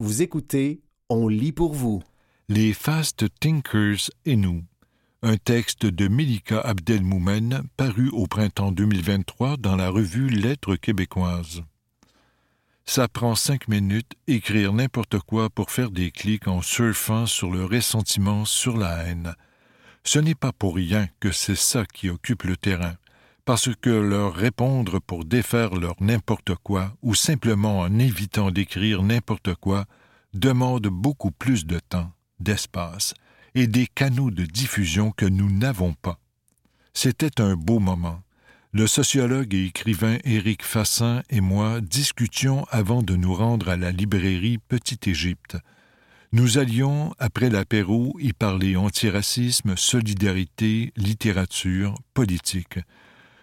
Vous écoutez On lit pour vous. Les Fast Thinkers et nous. Un texte de Milika Abdelmoumen paru au printemps 2023 dans la revue Lettres québécoises. Ça prend cinq minutes écrire n'importe quoi pour faire des clics en surfant sur le ressentiment, sur la haine. Ce n'est pas pour rien que c'est ça qui occupe le terrain, parce que leur répondre pour défaire leur n'importe quoi, ou simplement en évitant d'écrire n'importe quoi, demande beaucoup plus de temps, d'espace, et des canaux de diffusion que nous n'avons pas. C'était un beau moment. Le sociologue et écrivain Éric Fassin et moi discutions avant de nous rendre à la librairie Petite Égypte. Nous allions, après l'apéro, y parler antiracisme, solidarité, littérature, politique.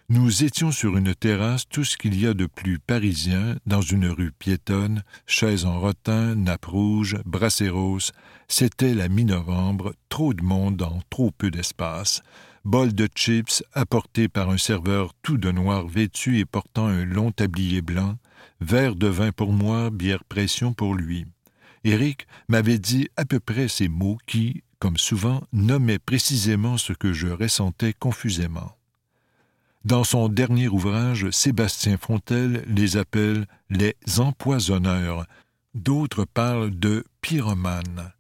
Nous étions sur une terrasse, tout ce qu'il y a de plus parisien, dans une rue piétonne, chaises en rotin, nappe rouge, brasseros. C'était la mi-novembre, trop de monde dans trop peu d'espace. Bol de chips apporté par un serveur tout de noir vêtu et portant un long tablier blanc, verre de vin pour moi, bière pression pour lui. Éric m'avait dit à peu près ces mots qui, comme souvent, nommaient précisément ce que je ressentais confusément. Dans son dernier ouvrage, Sébastien Fontel les appelle les empoisonneurs. D'autres parlent de pyromanes.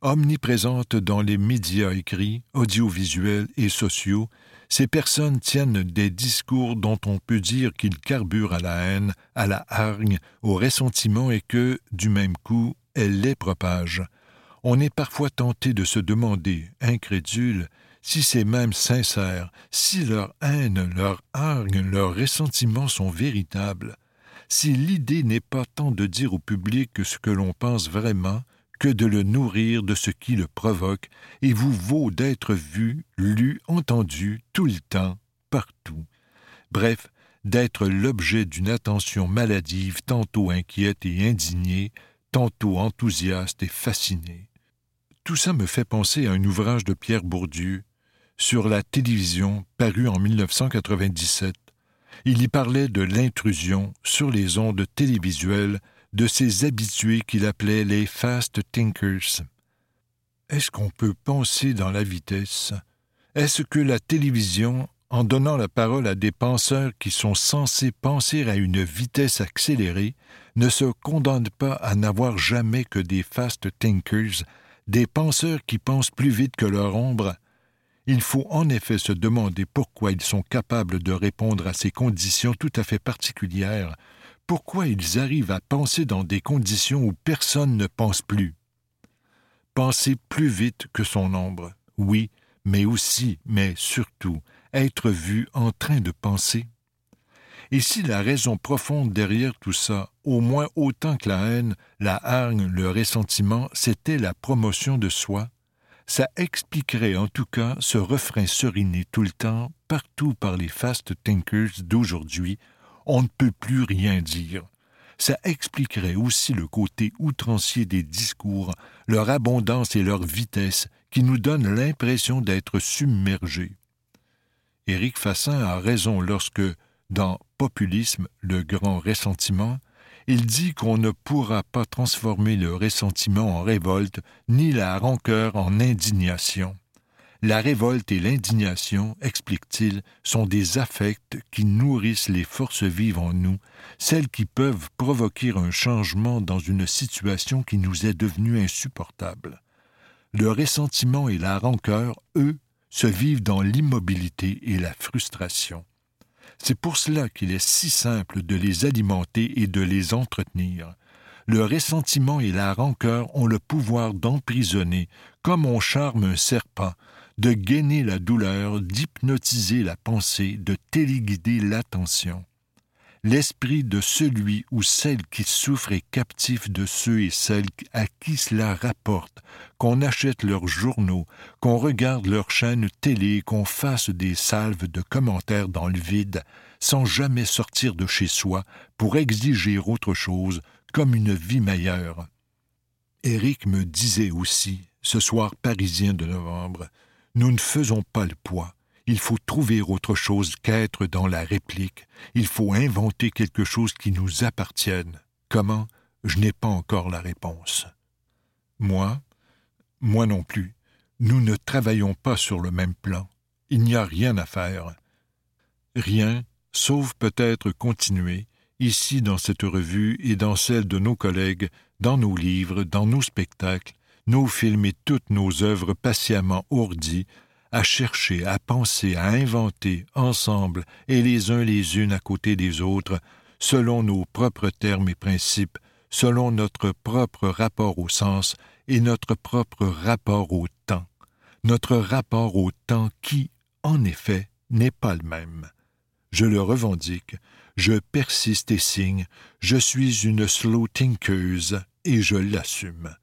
Omniprésentes dans les médias écrits, audiovisuels et sociaux, ces personnes tiennent des discours dont on peut dire qu'ils carburent à la haine, à la hargne, au ressentiment et que, du même coup, elles les propagent. On est parfois tenté de se demander, incrédule, si c'est même sincère, si leur haine, leur hargne, leur ressentiment sont véritables, si l'idée n'est pas tant de dire au public ce que l'on pense vraiment, que de le nourrir de ce qui le provoque, et vous vaut d'être vu, lu, entendu, tout le temps, partout. Bref, d'être l'objet d'une attention maladive, tantôt inquiète et indignée, tantôt enthousiaste et fascinée. Tout ça me fait penser à un ouvrage de Pierre Bourdieu, sur la télévision paru en 1997. Il y parlait de l'intrusion sur les ondes télévisuelles de ces habitués qu'il appelait les fast thinkers. Est-ce qu'on peut penser dans la vitesse? Est-ce que la télévision, en donnant la parole à des penseurs qui sont censés penser à une vitesse accélérée, ne se condamne pas à n'avoir jamais que des fast thinkers, des penseurs qui pensent plus vite que leur ombre il faut en effet se demander pourquoi ils sont capables de répondre à ces conditions tout à fait particulières, pourquoi ils arrivent à penser dans des conditions où personne ne pense plus? Penser plus vite que son ombre, oui, mais aussi, mais surtout, être vu en train de penser. Et si la raison profonde derrière tout ça, au moins autant que la haine, la hargne, le ressentiment, c'était la promotion de soi, ça expliquerait en tout cas ce refrain seriné tout le temps, partout par les fast thinkers d'aujourd'hui, on ne peut plus rien dire. Ça expliquerait aussi le côté outrancier des discours, leur abondance et leur vitesse, qui nous donnent l'impression d'être submergés. Éric Fassin a raison lorsque, dans Populisme, le grand ressentiment, il dit qu'on ne pourra pas transformer le ressentiment en révolte, ni la rancœur en indignation. La révolte et l'indignation, explique-t-il, sont des affects qui nourrissent les forces vives en nous, celles qui peuvent provoquer un changement dans une situation qui nous est devenue insupportable. Le ressentiment et la rancœur, eux, se vivent dans l'immobilité et la frustration. C'est pour cela qu'il est si simple de les alimenter et de les entretenir. Le ressentiment et la rancœur ont le pouvoir d'emprisonner, comme on charme un serpent, de gainer la douleur, d'hypnotiser la pensée, de téléguider l'attention l'esprit de celui ou celle qui souffre est captif de ceux et celles à qui cela rapporte, qu'on achète leurs journaux, qu'on regarde leurs chaînes télé, qu'on fasse des salves de commentaires dans le vide, sans jamais sortir de chez soi pour exiger autre chose, comme une vie meilleure. Éric me disait aussi, ce soir parisien de novembre, nous ne faisons pas le poids. Il faut trouver autre chose qu'être dans la réplique. Il faut inventer quelque chose qui nous appartienne. Comment? Je n'ai pas encore la réponse. Moi, moi non plus, nous ne travaillons pas sur le même plan. Il n'y a rien à faire. Rien, sauf peut-être continuer, ici dans cette revue et dans celle de nos collègues, dans nos livres, dans nos spectacles, nos films et toutes nos œuvres patiemment ourdies, à chercher, à penser, à inventer, ensemble, et les uns les unes à côté des autres, selon nos propres termes et principes, selon notre propre rapport au sens et notre propre rapport au temps, notre rapport au temps qui, en effet, n'est pas le même. Je le revendique, je persiste et signe, je suis une slow thinkeuse et je l'assume.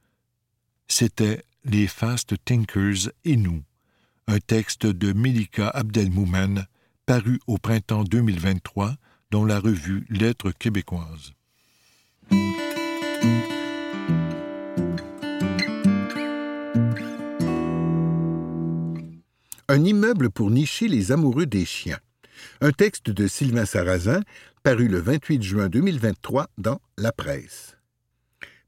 C'était Les Fast Thinkers et nous, un texte de Melika Abdelmoumen, paru au printemps 2023 dans la revue Lettres québécoises. Un immeuble pour nicher les amoureux des chiens. Un texte de Sylvain Sarrazin, paru le 28 juin 2023 dans La Presse.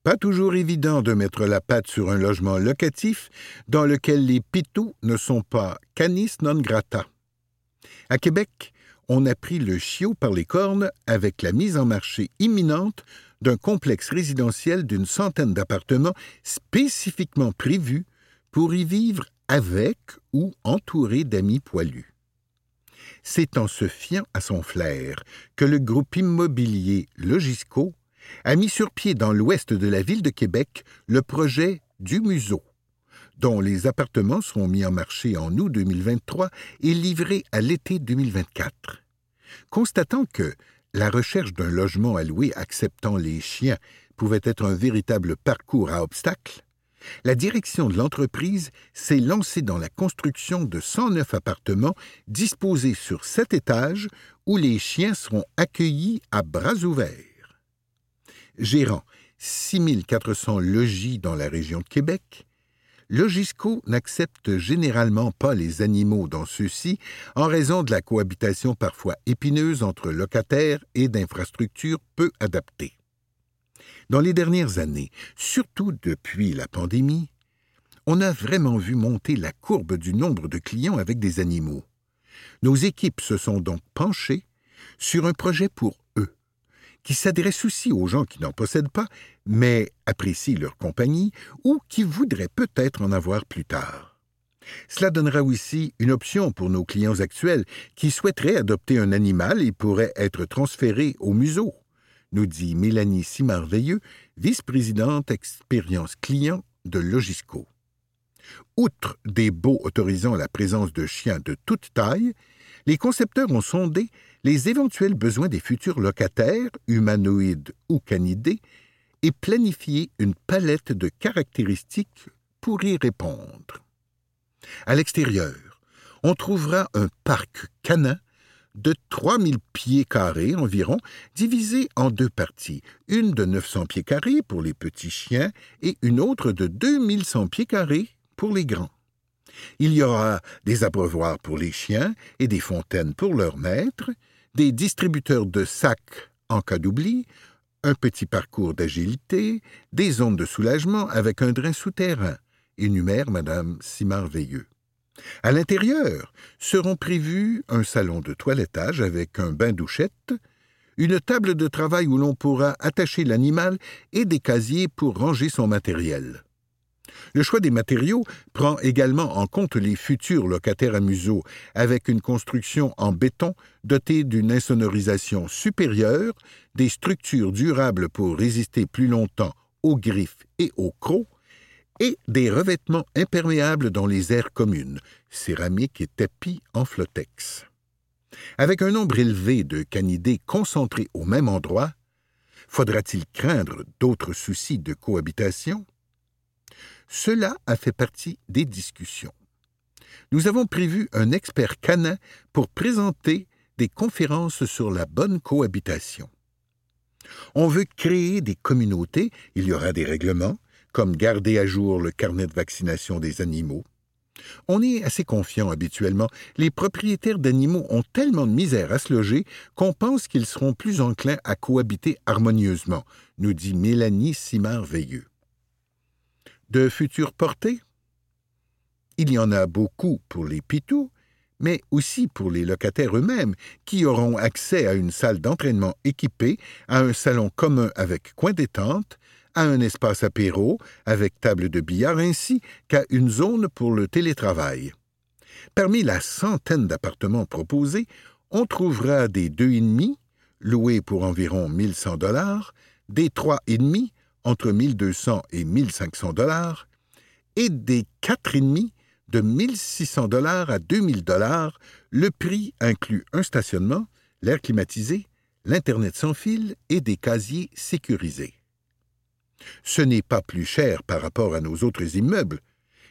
Pas toujours évident de mettre la patte sur un logement locatif dans lequel les pitous ne sont pas canis non grata. À Québec, on a pris le chiot par les cornes avec la mise en marché imminente d'un complexe résidentiel d'une centaine d'appartements spécifiquement prévus pour y vivre avec ou entouré d'amis poilus. C'est en se fiant à son flair que le groupe immobilier Logisco a mis sur pied dans l'ouest de la ville de Québec le projet du Museau, dont les appartements seront mis en marché en août 2023 et livrés à l'été 2024. Constatant que la recherche d'un logement à louer acceptant les chiens pouvait être un véritable parcours à obstacles, la direction de l'entreprise s'est lancée dans la construction de 109 appartements disposés sur sept étages où les chiens seront accueillis à bras ouverts. Gérant 6400 logis dans la région de Québec, Logisco n'accepte généralement pas les animaux dans ceux-ci en raison de la cohabitation parfois épineuse entre locataires et d'infrastructures peu adaptées. Dans les dernières années, surtout depuis la pandémie, on a vraiment vu monter la courbe du nombre de clients avec des animaux. Nos équipes se sont donc penchées sur un projet pour qui s'adresse aussi aux gens qui n'en possèdent pas, mais apprécient leur compagnie ou qui voudraient peut-être en avoir plus tard. Cela donnera aussi une option pour nos clients actuels qui souhaiteraient adopter un animal et pourraient être transférés au museau nous dit Mélanie Simarveilleux, vice-présidente expérience client de Logisco. Outre des baux autorisant la présence de chiens de toute taille, les concepteurs ont sondé les éventuels besoins des futurs locataires, humanoïdes ou canidés, et planifié une palette de caractéristiques pour y répondre. À l'extérieur, on trouvera un parc canin de 3000 pieds carrés environ, divisé en deux parties, une de 900 pieds carrés pour les petits chiens et une autre de 2100 pieds carrés pour les grands. Il y aura des abreuvoirs pour les chiens et des fontaines pour leurs maîtres, des distributeurs de sacs en cas d'oubli, un petit parcours d'agilité, des zones de soulagement avec un drain souterrain, énumère Madame Simard Veilleux. À l'intérieur seront prévus un salon de toilettage avec un bain-douchette, une table de travail où l'on pourra attacher l'animal et des casiers pour ranger son matériel. Le choix des matériaux prend également en compte les futurs locataires à museau, avec une construction en béton dotée d'une insonorisation supérieure, des structures durables pour résister plus longtemps aux griffes et aux crocs, et des revêtements imperméables dans les aires communes, céramique et tapis en flotex. Avec un nombre élevé de canidés concentrés au même endroit, faudra-t-il craindre d'autres soucis de cohabitation? Cela a fait partie des discussions. Nous avons prévu un expert canin pour présenter des conférences sur la bonne cohabitation. On veut créer des communautés, il y aura des règlements, comme garder à jour le carnet de vaccination des animaux. On est assez confiant habituellement. Les propriétaires d'animaux ont tellement de misère à se loger qu'on pense qu'ils seront plus enclins à cohabiter harmonieusement, nous dit Mélanie Simard-Veilleux. De futures portées? Il y en a beaucoup pour les pitous, mais aussi pour les locataires eux-mêmes, qui auront accès à une salle d'entraînement équipée, à un salon commun avec coin détente, à un espace apéro avec table de billard ainsi qu'à une zone pour le télétravail. Parmi la centaine d'appartements proposés, on trouvera des deux et demi, loués pour environ 1100 dollars, des trois et demi, entre 1200 et 1500 dollars, et des quatre et demi de 1600 dollars à 2000 dollars, le prix inclut un stationnement, l'air climatisé, l'Internet sans fil et des casiers sécurisés. Ce n'est pas plus cher par rapport à nos autres immeubles.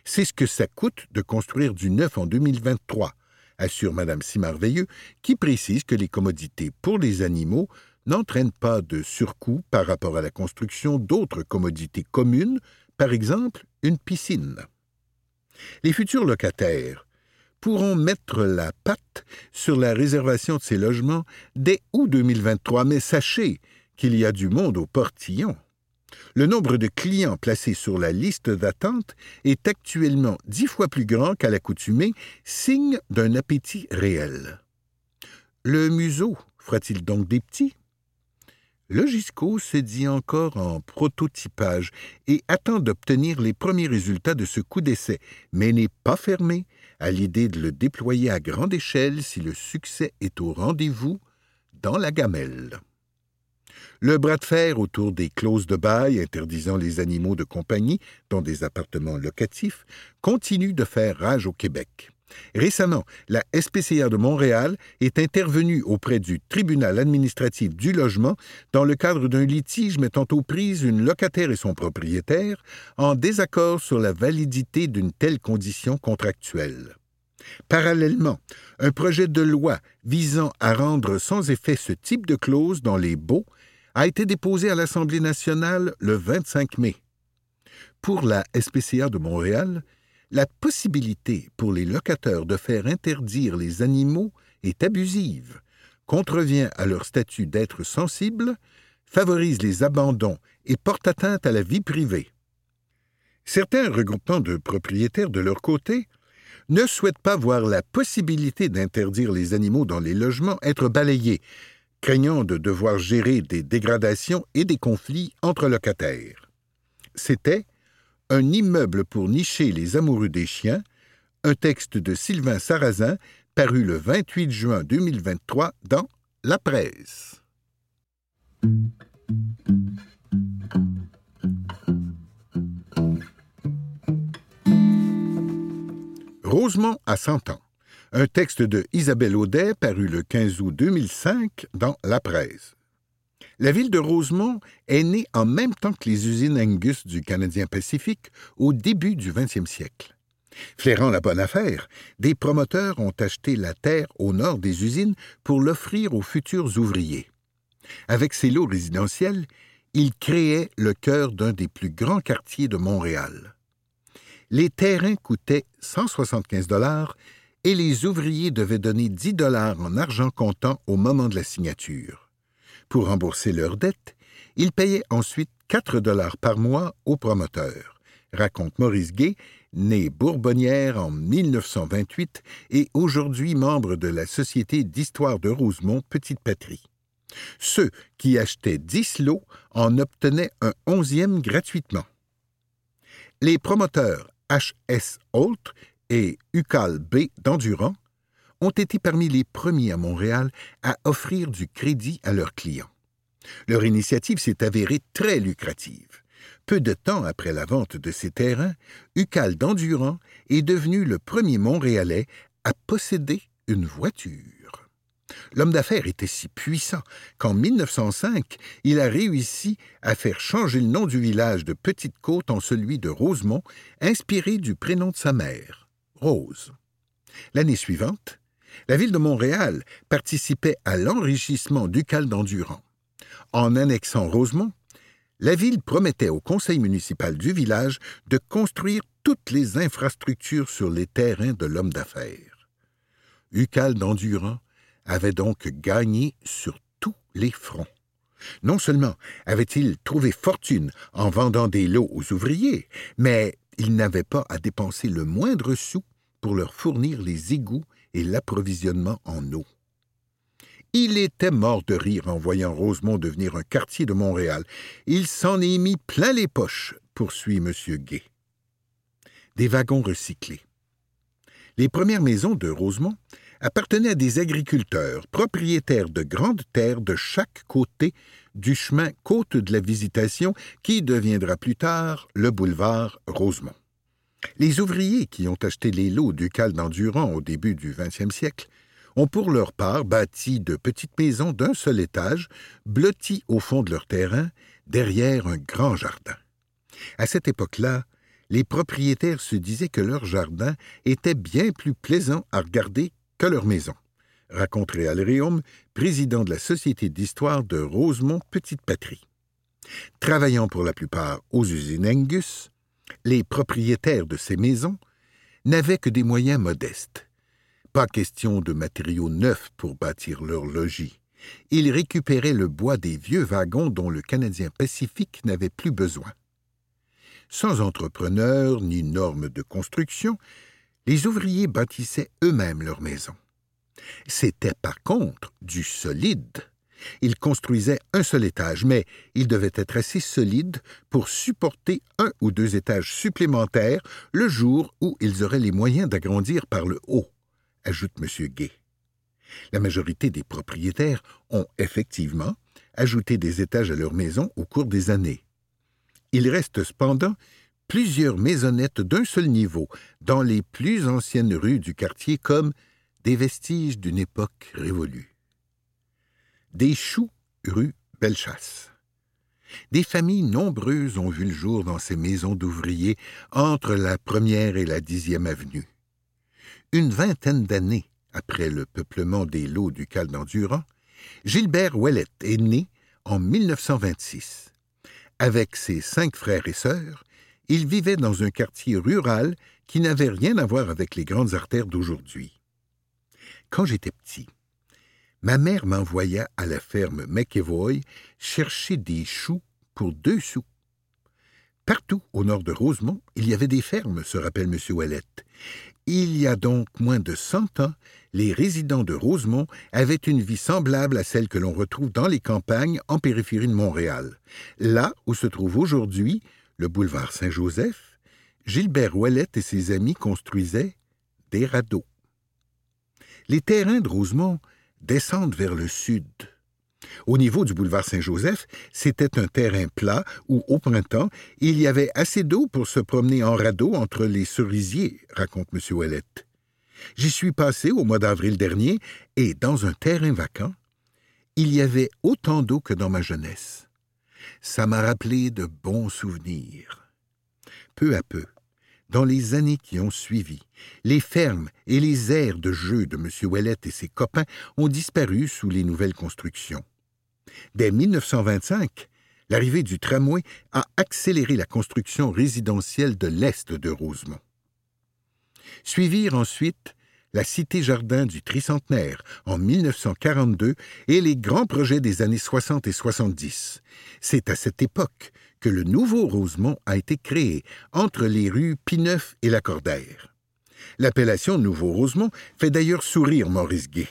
C'est ce que ça coûte de construire du neuf en 2023, assure Mme Simarveilleux, qui précise que les commodités pour les animaux n'entraînent pas de surcoût par rapport à la construction d'autres commodités communes, par exemple une piscine. Les futurs locataires pourront mettre la patte sur la réservation de ces logements dès août 2023, mais sachez qu'il y a du monde au portillon. Le nombre de clients placés sur la liste d'attente est actuellement dix fois plus grand qu'à l'accoutumée, signe d'un appétit réel. Le museau fera-t-il donc des petits? Logisco se dit encore en prototypage et attend d'obtenir les premiers résultats de ce coup d'essai, mais n'est pas fermé à l'idée de le déployer à grande échelle si le succès est au rendez-vous dans la gamelle. Le bras de fer autour des clauses de bail interdisant les animaux de compagnie dans des appartements locatifs continue de faire rage au Québec. Récemment, la SPCA de Montréal est intervenue auprès du tribunal administratif du logement dans le cadre d'un litige mettant aux prises une locataire et son propriétaire en désaccord sur la validité d'une telle condition contractuelle. Parallèlement, un projet de loi visant à rendre sans effet ce type de clause dans les baux a été déposé à l'Assemblée nationale le 25 mai. Pour la SPCA de Montréal, la possibilité pour les locataires de faire interdire les animaux est abusive, contrevient à leur statut d'être sensible, favorise les abandons et porte atteinte à la vie privée. Certains regroupements de propriétaires de leur côté ne souhaitent pas voir la possibilité d'interdire les animaux dans les logements être balayés, craignant de devoir gérer des dégradations et des conflits entre locataires. C'était Un immeuble pour nicher les amoureux des chiens, un texte de Sylvain Sarrazin paru le 28 juin 2023 dans La Presse. Rosemont à 100 ans un texte de Isabelle Audet paru le 15 août 2005 dans La Presse. La ville de Rosemont est née en même temps que les usines Angus du Canadien Pacifique au début du 20e siècle. Flairant la bonne affaire, des promoteurs ont acheté la terre au nord des usines pour l'offrir aux futurs ouvriers. Avec ces lots résidentiels, ils créaient le cœur d'un des plus grands quartiers de Montréal. Les terrains coûtaient 175 dollars et les ouvriers devaient donner 10 dollars en argent comptant au moment de la signature. Pour rembourser leurs dettes, ils payaient ensuite 4 dollars par mois aux promoteurs, raconte Maurice Gay, né Bourbonnière en 1928 et aujourd'hui membre de la Société d'histoire de Rosemont Petite Patrie. Ceux qui achetaient 10 lots en obtenaient un onzième gratuitement. Les promoteurs H.S. Holt et UCAL B d'Endurant ont été parmi les premiers à Montréal à offrir du crédit à leurs clients. Leur initiative s'est avérée très lucrative. Peu de temps après la vente de ces terrains, UCAL d'Endurant est devenu le premier Montréalais à posséder une voiture. L'homme d'affaires était si puissant qu'en 1905, il a réussi à faire changer le nom du village de Petite-Côte en celui de Rosemont, inspiré du prénom de sa mère. Rose. L'année suivante, la ville de Montréal participait à l'enrichissement ducal d'Endurant. En annexant Rosemont, la ville promettait au conseil municipal du village de construire toutes les infrastructures sur les terrains de l'homme d'affaires. Ucal d'Endurant avait donc gagné sur tous les fronts. Non seulement avait-il trouvé fortune en vendant des lots aux ouvriers, mais il n'avait pas à dépenser le moindre sou pour leur fournir les égouts et l'approvisionnement en eau. Il était mort de rire en voyant Rosemont devenir un quartier de Montréal. Il s'en est mis plein les poches, poursuit M. Gay. Des wagons recyclés. Les premières maisons de Rosemont appartenaient à des agriculteurs, propriétaires de grandes terres de chaque côté du chemin Côte de la Visitation qui deviendra plus tard le boulevard Rosemont. Les ouvriers qui ont acheté les lots du cal d'Endurant au début du XXe siècle ont pour leur part bâti de petites maisons d'un seul étage, blotties au fond de leur terrain, derrière un grand jardin. À cette époque-là, les propriétaires se disaient que leur jardin était bien plus plaisant à regarder que leur maison, raconte Réaume, président de la Société d'histoire de Rosemont Petite Patrie. Travaillant pour la plupart aux usines Angus, les propriétaires de ces maisons n'avaient que des moyens modestes. Pas question de matériaux neufs pour bâtir leur logis. Ils récupéraient le bois des vieux wagons dont le Canadien Pacifique n'avait plus besoin. Sans entrepreneurs ni normes de construction, les ouvriers bâtissaient eux-mêmes leurs maisons. C'était par contre du solide. Ils construisaient un seul étage, mais il devait être assez solide pour supporter un ou deux étages supplémentaires le jour où ils auraient les moyens d'agrandir par le haut, ajoute M. Gay. La majorité des propriétaires ont effectivement ajouté des étages à leur maison au cours des années. Il reste cependant plusieurs maisonnettes d'un seul niveau dans les plus anciennes rues du quartier comme des vestiges d'une époque révolue. Des choux rue Bellechasse. Des familles nombreuses ont vu le jour dans ces maisons d'ouvriers entre la première et la dixième avenue. Une vingtaine d'années après le peuplement des lots du Cal d'Endurant, Gilbert Ouellet est né en 1926. Avec ses cinq frères et sœurs, il vivait dans un quartier rural qui n'avait rien à voir avec les grandes artères d'aujourd'hui. Quand j'étais petit, ma mère m'envoya à la ferme McEvoy chercher des choux pour deux sous. Partout au nord de Rosemont, il y avait des fermes, se rappelle M. Ouellet. Il y a donc moins de cent ans, les résidents de Rosemont avaient une vie semblable à celle que l'on retrouve dans les campagnes en périphérie de Montréal. Là où se trouve aujourd'hui le boulevard Saint-Joseph, Gilbert Ouellet et ses amis construisaient des radeaux. Les terrains de Rosemont descendent vers le sud. Au niveau du boulevard Saint-Joseph, c'était un terrain plat où, au printemps, il y avait assez d'eau pour se promener en radeau entre les cerisiers, raconte M. Ouellet. J'y suis passé au mois d'avril dernier, et dans un terrain vacant, il y avait autant d'eau que dans ma jeunesse ça m'a rappelé de bons souvenirs. Peu à peu, dans les années qui ont suivi, les fermes et les aires de jeu de M. Ouellet et ses copains ont disparu sous les nouvelles constructions. Dès 1925, l'arrivée du tramway a accéléré la construction résidentielle de l'est de Rosemont. Suivirent ensuite la Cité-Jardin du Tricentenaire en 1942 et les grands projets des années 60 et 70. C'est à cette époque que le nouveau Rosemont a été créé entre les rues Pineuf et Lacordaire. L'appellation Nouveau Rosemont fait d'ailleurs sourire Maurice Gay.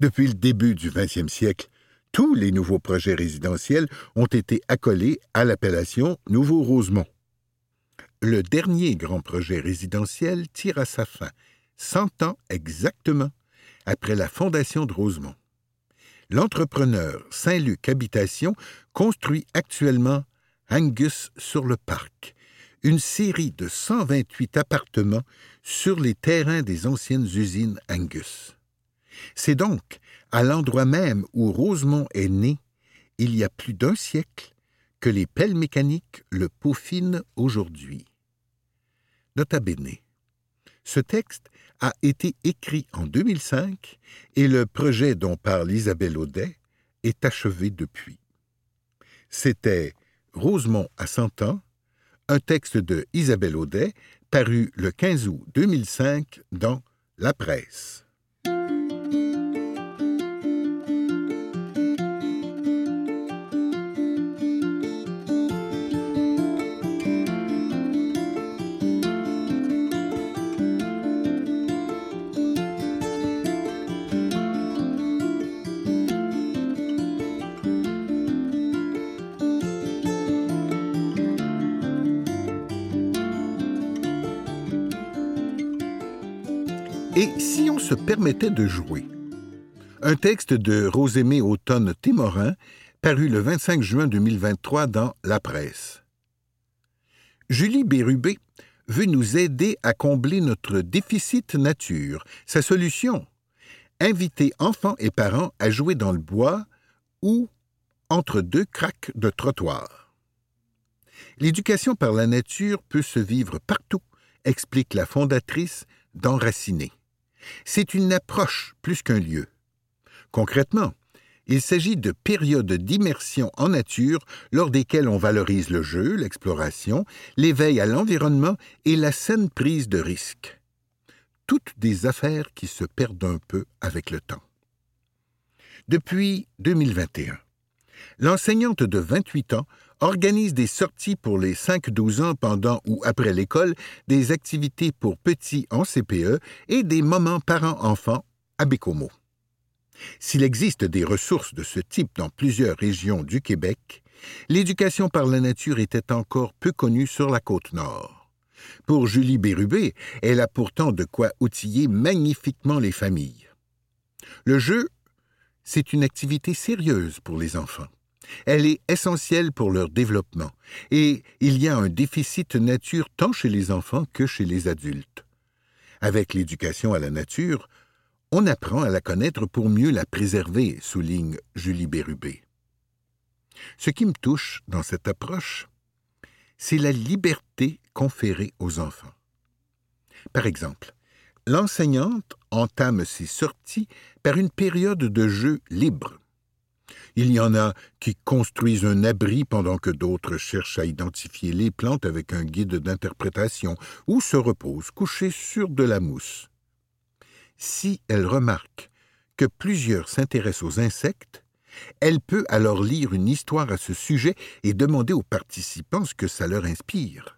Depuis le début du XXe siècle, tous les nouveaux projets résidentiels ont été accolés à l'appellation Nouveau Rosemont. Le dernier grand projet résidentiel tire à sa fin cent ans exactement après la fondation de Rosemont. L'entrepreneur Saint-Luc Habitation construit actuellement Angus sur le parc, une série de 128 appartements sur les terrains des anciennes usines Angus. C'est donc à l'endroit même où Rosemont est né, il y a plus d'un siècle, que les pelles mécaniques le peaufinent aujourd'hui. Nota bene. Ce texte a été écrit en 2005 et le projet dont parle Isabelle Audet est achevé depuis. C'était Rosemont à 100 ans, un texte de Isabelle Audet, paru le 15 août 2005 dans La Presse. Et si on se permettait de jouer? Un texte de Rosémée Automne Témorin, paru le 25 juin 2023 dans La Presse. Julie Bérubé veut nous aider à combler notre déficit nature. Sa solution Inviter enfants et parents à jouer dans le bois ou entre deux craques de trottoir. L'éducation par la nature peut se vivre partout, explique la fondatrice d'Enraciner. C'est une approche plus qu'un lieu. Concrètement, il s'agit de périodes d'immersion en nature lors desquelles on valorise le jeu, l'exploration, l'éveil à l'environnement et la saine prise de risques. Toutes des affaires qui se perdent un peu avec le temps. Depuis 2021, l'enseignante de 28 ans organise des sorties pour les 5-12 ans pendant ou après l'école, des activités pour petits en CPE et des moments parents-enfants à Bécomo. S'il existe des ressources de ce type dans plusieurs régions du Québec, l'éducation par la nature était encore peu connue sur la côte nord. Pour Julie Bérubé, elle a pourtant de quoi outiller magnifiquement les familles. Le jeu, c'est une activité sérieuse pour les enfants. Elle est essentielle pour leur développement, et il y a un déficit nature tant chez les enfants que chez les adultes. Avec l'éducation à la nature, on apprend à la connaître pour mieux la préserver, souligne Julie Bérubé. Ce qui me touche dans cette approche, c'est la liberté conférée aux enfants. Par exemple, l'enseignante entame ses sorties par une période de jeu libre. Il y en a qui construisent un abri pendant que d'autres cherchent à identifier les plantes avec un guide d'interprétation ou se reposent couchés sur de la mousse. Si elle remarque que plusieurs s'intéressent aux insectes, elle peut alors lire une histoire à ce sujet et demander aux participants ce que ça leur inspire.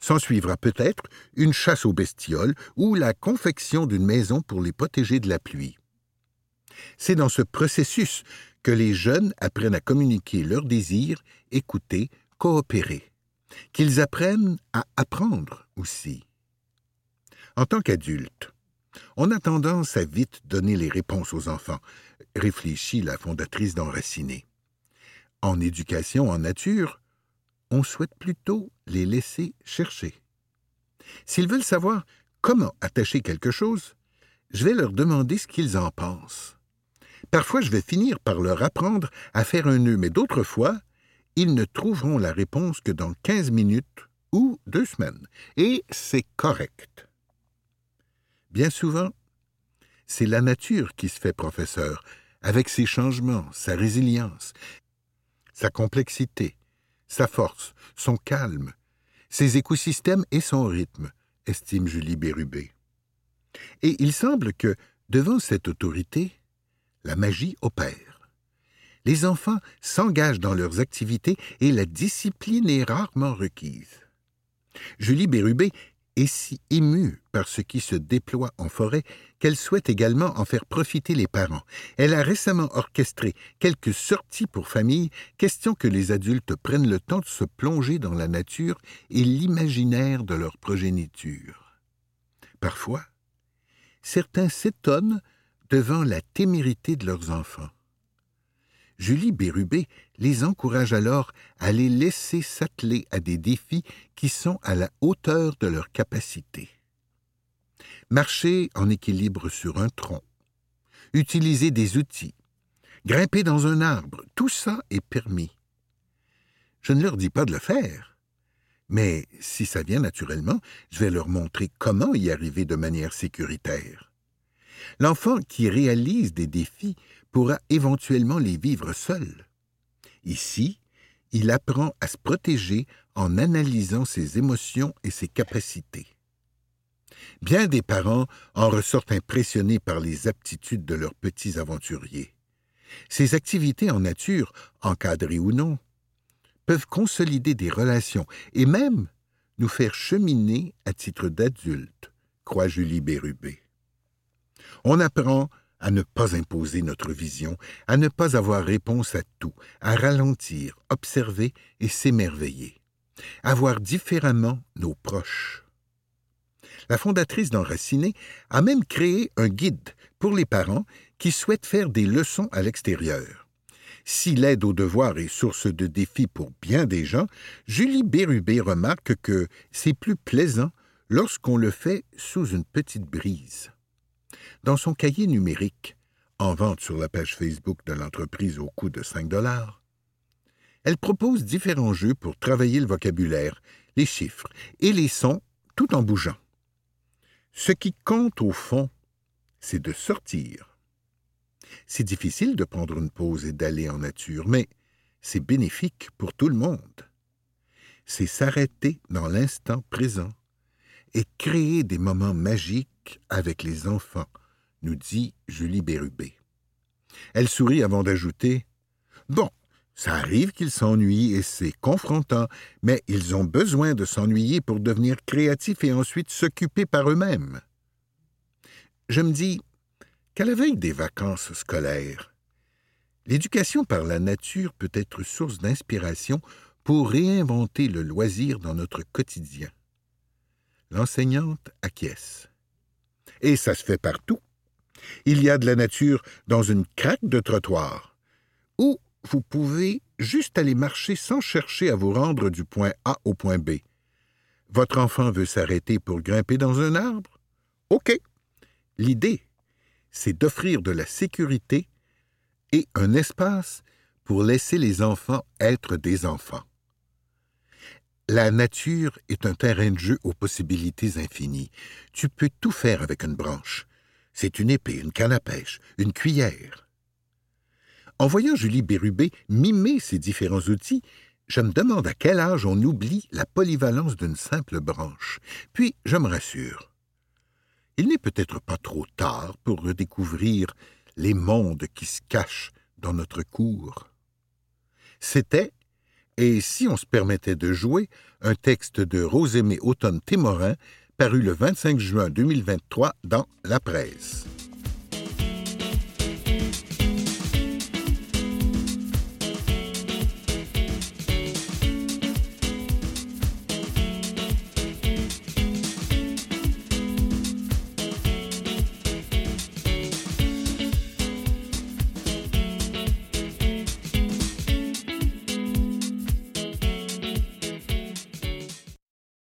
S'en suivra peut-être une chasse aux bestioles ou la confection d'une maison pour les protéger de la pluie. C'est dans ce processus que les jeunes apprennent à communiquer leurs désirs, écouter, coopérer, qu'ils apprennent à apprendre aussi. En tant qu'adulte, on a tendance à vite donner les réponses aux enfants, réfléchit la fondatrice d'Enraciné. En éducation en nature, on souhaite plutôt les laisser chercher. S'ils veulent savoir comment attacher quelque chose, je vais leur demander ce qu'ils en pensent. Parfois, je vais finir par leur apprendre à faire un nœud, mais d'autres fois, ils ne trouveront la réponse que dans quinze minutes ou deux semaines. Et c'est correct. Bien souvent, c'est la nature qui se fait professeur, avec ses changements, sa résilience, sa complexité, sa force, son calme, ses écosystèmes et son rythme, estime Julie Bérubé. Et il semble que, devant cette autorité, la magie opère. Les enfants s'engagent dans leurs activités et la discipline est rarement requise. Julie Bérubé est si émue par ce qui se déploie en forêt qu'elle souhaite également en faire profiter les parents. Elle a récemment orchestré quelques sorties pour familles, question que les adultes prennent le temps de se plonger dans la nature et l'imaginaire de leur progéniture. Parfois, certains s'étonnent devant la témérité de leurs enfants. Julie Bérubé les encourage alors à les laisser s'atteler à des défis qui sont à la hauteur de leurs capacités. Marcher en équilibre sur un tronc, utiliser des outils, grimper dans un arbre, tout ça est permis. Je ne leur dis pas de le faire, mais si ça vient naturellement, je vais leur montrer comment y arriver de manière sécuritaire. L'enfant qui réalise des défis pourra éventuellement les vivre seul. Ici, il apprend à se protéger en analysant ses émotions et ses capacités. Bien des parents en ressortent impressionnés par les aptitudes de leurs petits aventuriers. Ces activités en nature, encadrées ou non, peuvent consolider des relations et même nous faire cheminer à titre d'adulte, croit Julie Bérubé. On apprend à ne pas imposer notre vision, à ne pas avoir réponse à tout, à ralentir, observer et s'émerveiller, à voir différemment nos proches. La fondatrice d'Enraciné a même créé un guide pour les parents qui souhaitent faire des leçons à l'extérieur. Si l'aide aux devoirs est source de défis pour bien des gens, Julie Bérubé remarque que c'est plus plaisant lorsqu'on le fait sous une petite brise. Dans son cahier numérique, en vente sur la page Facebook de l'entreprise au coût de 5 dollars, elle propose différents jeux pour travailler le vocabulaire, les chiffres et les sons tout en bougeant. Ce qui compte au fond, c'est de sortir. C'est difficile de prendre une pause et d'aller en nature, mais c'est bénéfique pour tout le monde. C'est s'arrêter dans l'instant présent et créer des moments magiques avec les enfants, nous dit Julie Bérubé. Elle sourit avant d'ajouter Bon, ça arrive qu'ils s'ennuient et c'est confrontant, mais ils ont besoin de s'ennuyer pour devenir créatifs et ensuite s'occuper par eux-mêmes. Je me dis qu'à la veille des vacances scolaires, l'éducation par la nature peut être source d'inspiration pour réinventer le loisir dans notre quotidien. L'enseignante acquiesce. Et ça se fait partout. Il y a de la nature dans une craque de trottoir, où vous pouvez juste aller marcher sans chercher à vous rendre du point A au point B. Votre enfant veut s'arrêter pour grimper dans un arbre? OK. L'idée c'est d'offrir de la sécurité et un espace pour laisser les enfants être des enfants. La nature est un terrain de jeu aux possibilités infinies. Tu peux tout faire avec une branche. C'est une épée, une canne à pêche, une cuillère. En voyant Julie Bérubé mimer ces différents outils, je me demande à quel âge on oublie la polyvalence d'une simple branche. Puis je me rassure. Il n'est peut-être pas trop tard pour redécouvrir les mondes qui se cachent dans notre cour. C'était, et si on se permettait de jouer, un texte de Rosémée Automne Témorin paru le 25 juin 2023 dans La Presse.